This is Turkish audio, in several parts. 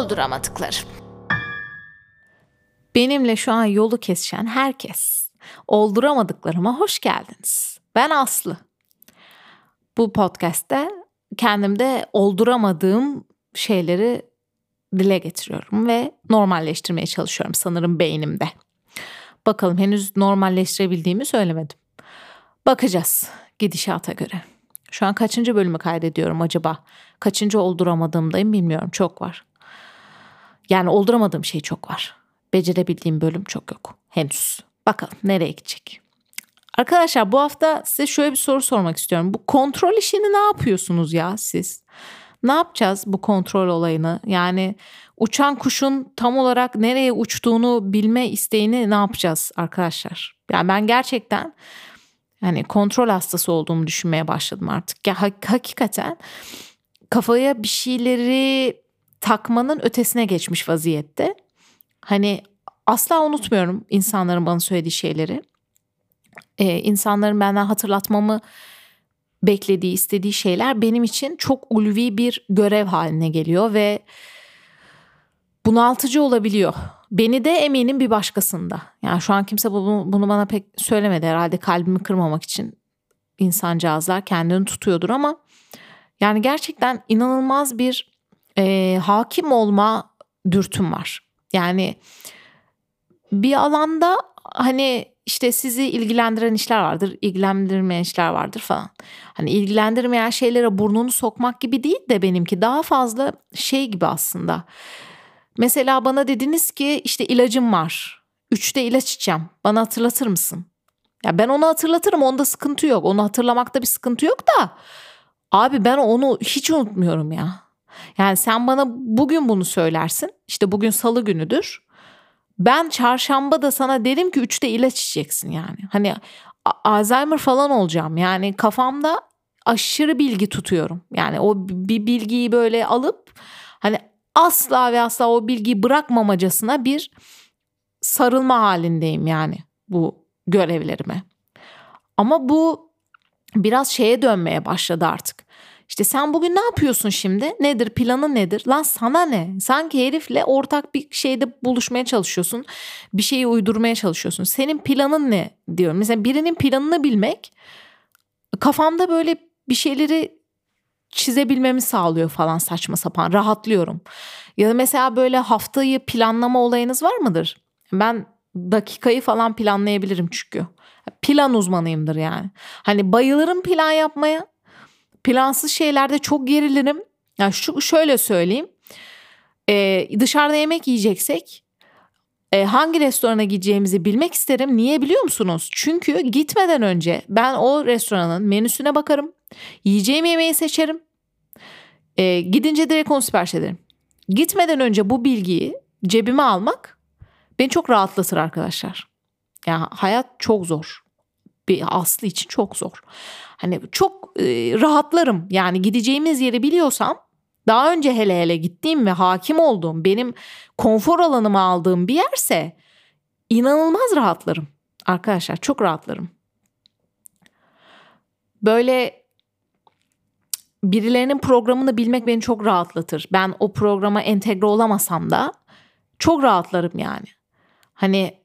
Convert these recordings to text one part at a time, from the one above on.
Olduramadıklarım. Benimle şu an yolu kesişen herkes. Olduramadıklarıma hoş geldiniz. Ben Aslı. Bu podcast'te kendimde olduramadığım şeyleri dile getiriyorum ve normalleştirmeye çalışıyorum sanırım beynimde. Bakalım henüz normalleştirebildiğimi söylemedim. Bakacağız gidişata göre. Şu an kaçıncı bölümü kaydediyorum acaba? Kaçıncı olduramadığımdayım bilmiyorum. Çok var. Yani olduramadığım şey çok var. Becerebildiğim bölüm çok yok. Henüz. Bakalım nereye gidecek. Arkadaşlar bu hafta size şöyle bir soru sormak istiyorum. Bu kontrol işini ne yapıyorsunuz ya siz? Ne yapacağız bu kontrol olayını? Yani uçan kuşun tam olarak nereye uçtuğunu bilme isteğini ne yapacağız arkadaşlar? Yani ben gerçekten yani kontrol hastası olduğumu düşünmeye başladım artık. Ya hakikaten kafaya bir şeyleri takmanın ötesine geçmiş vaziyette. Hani asla unutmuyorum insanların bana söylediği şeyleri. Ee, insanların benden hatırlatmamı beklediği, istediği şeyler benim için çok ulvi bir görev haline geliyor ve bunaltıcı olabiliyor. Beni de eminim bir başkasında. Yani şu an kimse bunu, bunu bana pek söylemedi herhalde kalbimi kırmamak için insancağızlar kendini tutuyordur ama yani gerçekten inanılmaz bir e, hakim olma dürtüm var. Yani bir alanda hani işte sizi ilgilendiren işler vardır, ilgilendirmeyen işler vardır falan. Hani ilgilendirmeyen şeylere burnunu sokmak gibi değil de benimki daha fazla şey gibi aslında. Mesela bana dediniz ki işte ilacım var. Üçte ilaç içeceğim. Bana hatırlatır mısın? Ya ben onu hatırlatırım. Onda sıkıntı yok. Onu hatırlamakta bir sıkıntı yok da. Abi ben onu hiç unutmuyorum ya. Yani sen bana bugün bunu söylersin. İşte bugün salı günüdür. Ben çarşamba da sana derim ki üçte ilaç içeceksin yani. Hani Alzheimer falan olacağım. Yani kafamda aşırı bilgi tutuyorum. Yani o bir bilgiyi böyle alıp hani asla ve asla o bilgiyi bırakmamacasına bir sarılma halindeyim yani bu görevlerime. Ama bu biraz şeye dönmeye başladı artık. İşte sen bugün ne yapıyorsun şimdi? Nedir planın nedir? Lan sana ne? Sanki herifle ortak bir şeyde buluşmaya çalışıyorsun. Bir şeyi uydurmaya çalışıyorsun. Senin planın ne diyorum. Mesela birinin planını bilmek kafamda böyle bir şeyleri çizebilmemi sağlıyor falan saçma sapan. Rahatlıyorum. Ya da mesela böyle haftayı planlama olayınız var mıdır? Ben dakikayı falan planlayabilirim çünkü. Plan uzmanıyımdır yani. Hani bayılırım plan yapmaya. Plansız şeylerde çok gerilirim. Yani şu şöyle söyleyeyim. Ee, dışarıda yemek yiyeceksek e, hangi restorana gideceğimizi bilmek isterim. Niye biliyor musunuz? Çünkü gitmeden önce ben o restoranın menüsüne bakarım. Yiyeceğim yemeği seçerim. E, gidince direkt onu sipariş ederim. Gitmeden önce bu bilgiyi cebime almak beni çok rahatlatır arkadaşlar. Yani hayat çok zor. Bir Aslı için çok zor. Hani çok e, rahatlarım. Yani gideceğimiz yeri biliyorsam daha önce hele hele gittiğim ve hakim olduğum benim konfor alanımı aldığım bir yerse inanılmaz rahatlarım. Arkadaşlar çok rahatlarım. Böyle birilerinin programını bilmek beni çok rahatlatır. Ben o programa entegre olamasam da çok rahatlarım yani. Hani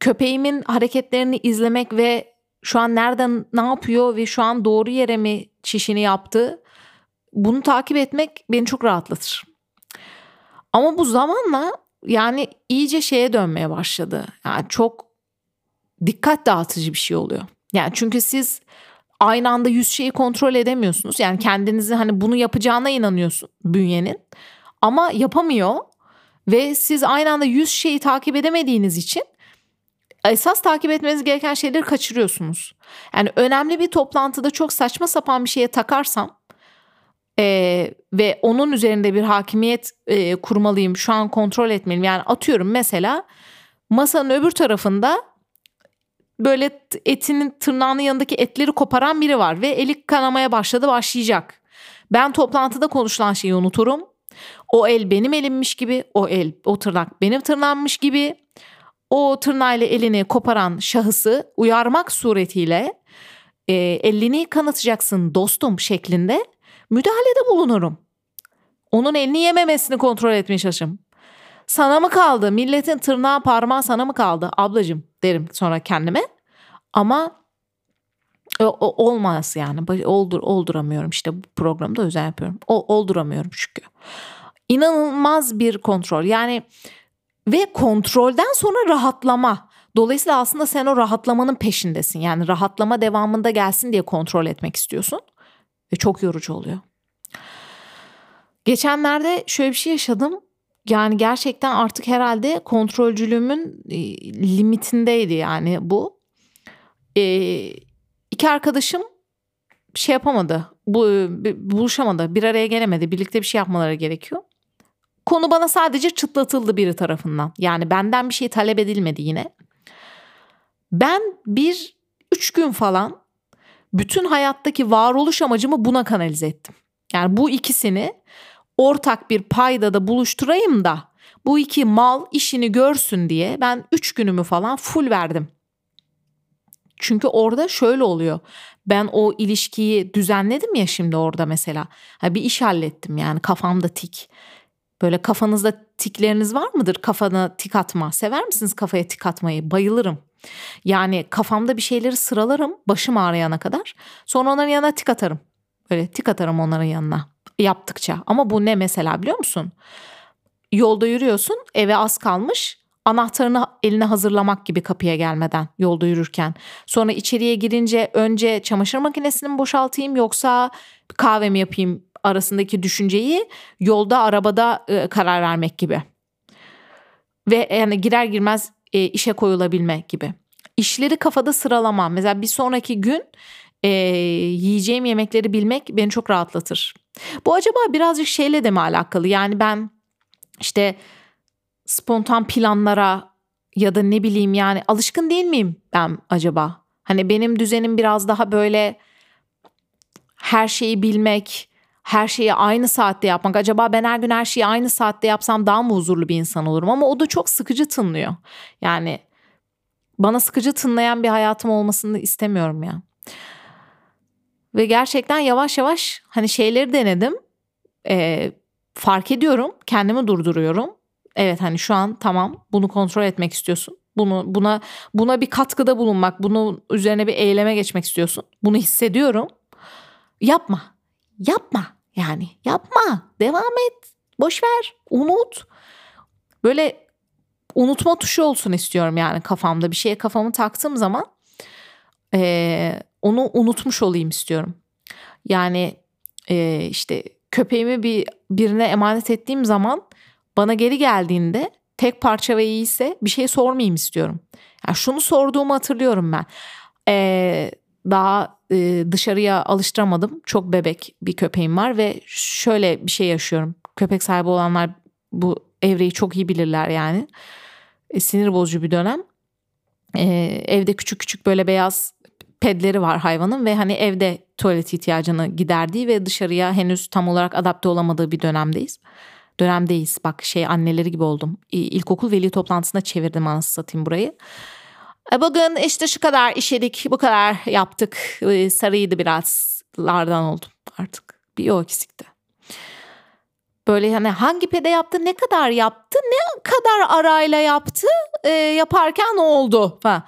köpeğimin hareketlerini izlemek ve şu an nereden ne yapıyor ve şu an doğru yere mi çişini yaptı bunu takip etmek beni çok rahatlatır. Ama bu zamanla yani iyice şeye dönmeye başladı. Yani çok dikkat dağıtıcı bir şey oluyor. Yani çünkü siz aynı anda yüz şeyi kontrol edemiyorsunuz. Yani kendinizi hani bunu yapacağına inanıyorsun bünyenin. Ama yapamıyor ve siz aynı anda yüz şeyi takip edemediğiniz için esas takip etmeniz gereken şeyleri kaçırıyorsunuz. Yani önemli bir toplantıda çok saçma sapan bir şeye takarsam e, ve onun üzerinde bir hakimiyet e, kurmalıyım, şu an kontrol etmeliyim. Yani atıyorum mesela masanın öbür tarafında böyle etinin tırnağının yanındaki etleri koparan biri var ve eli kanamaya başladı başlayacak. Ben toplantıda konuşulan şeyi unuturum. O el benim elimmiş gibi, o el, o tırnak benim tırnağımmış gibi. O tırnağıyla elini koparan şahısı uyarmak suretiyle e, elini kanatacaksın dostum şeklinde müdahalede bulunurum. Onun elini yememesini kontrol etmeye çalışırım. Sana mı kaldı? Milletin tırnağı parmağı sana mı kaldı? Ablacım derim sonra kendime. Ama o, olmaz yani. Oldur, olduramıyorum işte bu programda özel yapıyorum. O, olduramıyorum çünkü. İnanılmaz bir kontrol. Yani ve kontrolden sonra rahatlama. Dolayısıyla aslında sen o rahatlamanın peşindesin. Yani rahatlama devamında gelsin diye kontrol etmek istiyorsun. Ve çok yorucu oluyor. Geçenlerde şöyle bir şey yaşadım. Yani gerçekten artık herhalde kontrolcülüğümün e, limitindeydi yani bu. Ee, iki arkadaşım şey yapamadı. Bu buluşamadı. Bir araya gelemedi. Birlikte bir şey yapmaları gerekiyor. Konu bana sadece çıtlatıldı biri tarafından. Yani benden bir şey talep edilmedi yine. Ben bir üç gün falan bütün hayattaki varoluş amacımı buna kanalize ettim. Yani bu ikisini ortak bir payda da buluşturayım da bu iki mal işini görsün diye ben üç günümü falan full verdim. Çünkü orada şöyle oluyor. Ben o ilişkiyi düzenledim ya şimdi orada mesela. Ha bir iş hallettim yani kafamda tik. Böyle kafanızda tikleriniz var mıdır? Kafana tik atma. Sever misiniz kafaya tik atmayı? Bayılırım. Yani kafamda bir şeyleri sıralarım başım ağrıyana kadar. Sonra onların yanına tik atarım. Böyle tik atarım onların yanına yaptıkça. Ama bu ne mesela biliyor musun? Yolda yürüyorsun eve az kalmış anahtarını eline hazırlamak gibi kapıya gelmeden yolda yürürken. Sonra içeriye girince önce çamaşır makinesini mi boşaltayım yoksa kahve mi yapayım arasındaki düşünceyi yolda arabada e, karar vermek gibi. Ve yani girer girmez e, işe koyulabilme gibi. İşleri kafada sıralama. Mesela bir sonraki gün e, yiyeceğim yemekleri bilmek beni çok rahatlatır. Bu acaba birazcık şeyle de mi alakalı? Yani ben işte spontan planlara ya da ne bileyim yani alışkın değil miyim ben acaba? Hani benim düzenim biraz daha böyle her şeyi bilmek, her şeyi aynı saatte yapmak. Acaba ben her gün her şeyi aynı saatte yapsam daha mı huzurlu bir insan olurum? Ama o da çok sıkıcı tınlıyor. Yani bana sıkıcı tınlayan bir hayatım olmasını istemiyorum ya. Ve gerçekten yavaş yavaş hani şeyleri denedim. Ee, fark ediyorum. Kendimi durduruyorum. Evet hani şu an tamam bunu kontrol etmek istiyorsun. Bunu buna buna bir katkıda bulunmak, bunun üzerine bir eyleme geçmek istiyorsun. Bunu hissediyorum. Yapma. Yapma yani. Yapma. Devam et. Boş ver. Unut. Böyle unutma tuşu olsun istiyorum yani kafamda. Bir şeye kafamı taktığım zaman e, onu unutmuş olayım istiyorum. Yani e, işte köpeğimi bir birine emanet ettiğim zaman bana geri geldiğinde tek parça ve iyiyse bir şey sormayayım istiyorum. Yani şunu sorduğumu hatırlıyorum ben. Ee, daha e, dışarıya alıştıramadım. Çok bebek bir köpeğim var ve şöyle bir şey yaşıyorum. Köpek sahibi olanlar bu evreyi çok iyi bilirler yani. E, sinir bozucu bir dönem. E, evde küçük küçük böyle beyaz pedleri var hayvanın ve hani evde tuvalet ihtiyacını giderdiği ve dışarıya henüz tam olarak adapte olamadığı bir dönemdeyiz dönemdeyiz. Bak şey anneleri gibi oldum. İlkokul veli toplantısına çevirdim anasını satayım burayı. E, bugün işte şu kadar işedik, bu kadar yaptık. E, sarıydı birazlardan oldum artık. Bir o eksikti. Böyle hani hangi pede yaptı, ne kadar yaptı, ne kadar arayla yaptı, e, yaparken ne oldu falan.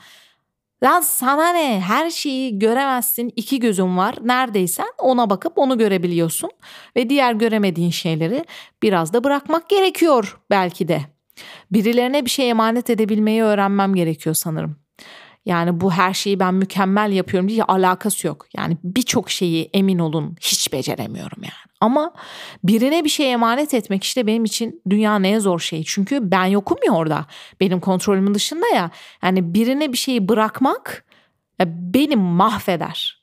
Lan sana ne her şeyi göremezsin iki gözün var neredeysen ona bakıp onu görebiliyorsun ve diğer göremediğin şeyleri biraz da bırakmak gerekiyor belki de. Birilerine bir şey emanet edebilmeyi öğrenmem gerekiyor sanırım. Yani bu her şeyi ben mükemmel yapıyorum diye alakası yok. Yani birçok şeyi emin olun hiç beceremiyorum yani. Ama birine bir şey emanet etmek işte benim için dünyanın en zor şeyi. Çünkü ben yokum ya orada. Benim kontrolümün dışında ya. Yani birine bir şeyi bırakmak beni mahveder.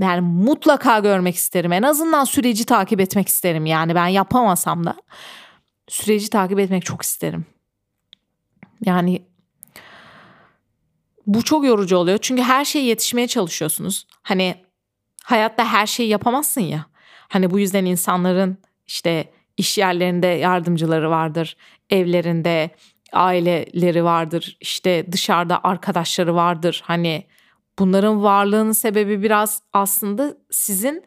Yani mutlaka görmek isterim. En azından süreci takip etmek isterim. Yani ben yapamasam da süreci takip etmek çok isterim. Yani bu çok yorucu oluyor. Çünkü her şeye yetişmeye çalışıyorsunuz. Hani hayatta her şeyi yapamazsın ya. Hani bu yüzden insanların işte iş yerlerinde yardımcıları vardır, evlerinde aileleri vardır, işte dışarıda arkadaşları vardır. Hani bunların varlığının sebebi biraz aslında sizin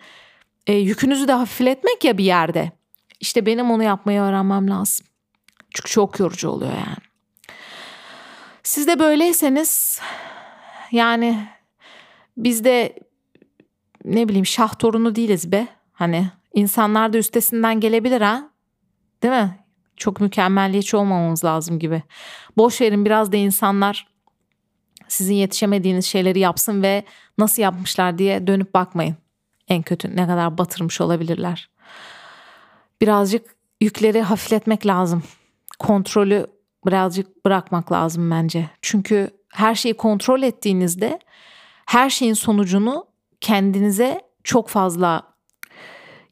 e, yükünüzü de hafifletmek ya bir yerde. İşte benim onu yapmayı öğrenmem lazım. Çünkü çok yorucu oluyor yani. Siz de böyleyseniz yani biz de ne bileyim şah torunu değiliz be. Hani insanlar da üstesinden gelebilir ha. Değil mi? Çok mükemmelliyetçi olmamamız lazım gibi. Boş verin biraz da insanlar sizin yetişemediğiniz şeyleri yapsın ve nasıl yapmışlar diye dönüp bakmayın. En kötü ne kadar batırmış olabilirler. Birazcık yükleri hafifletmek lazım. Kontrolü birazcık bırakmak lazım bence. Çünkü her şeyi kontrol ettiğinizde her şeyin sonucunu kendinize çok fazla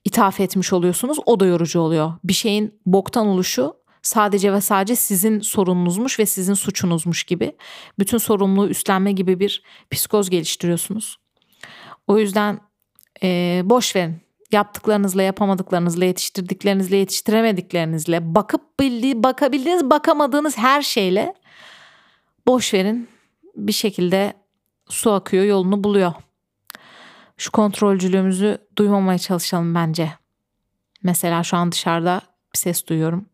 ithaf etmiş oluyorsunuz. O da yorucu oluyor. Bir şeyin boktan oluşu sadece ve sadece sizin sorununuzmuş ve sizin suçunuzmuş gibi. Bütün sorumluluğu üstlenme gibi bir psikoz geliştiriyorsunuz. O yüzden e, boş verin. Yaptıklarınızla, yapamadıklarınızla, yetiştirdiklerinizle, yetiştiremediklerinizle, bakıp bildi, bakabildiğiniz, bakamadığınız her şeyle boş verin. Bir şekilde su akıyor, yolunu buluyor. Şu kontrolcülüğümüzü duymamaya çalışalım bence. Mesela şu an dışarıda bir ses duyuyorum.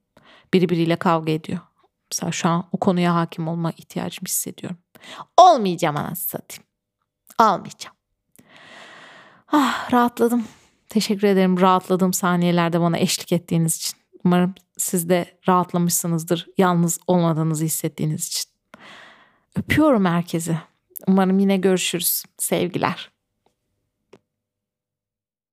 Biri biriyle kavga ediyor. Mesela şu an o konuya hakim olma ihtiyacımı hissediyorum. Olmayacağım anasını satayım. Almayacağım. Ah rahatladım. Teşekkür ederim rahatladığım saniyelerde bana eşlik ettiğiniz için. Umarım siz de rahatlamışsınızdır yalnız olmadığınızı hissettiğiniz için. Öpüyorum herkesi. Umarım yine görüşürüz. Sevgiler.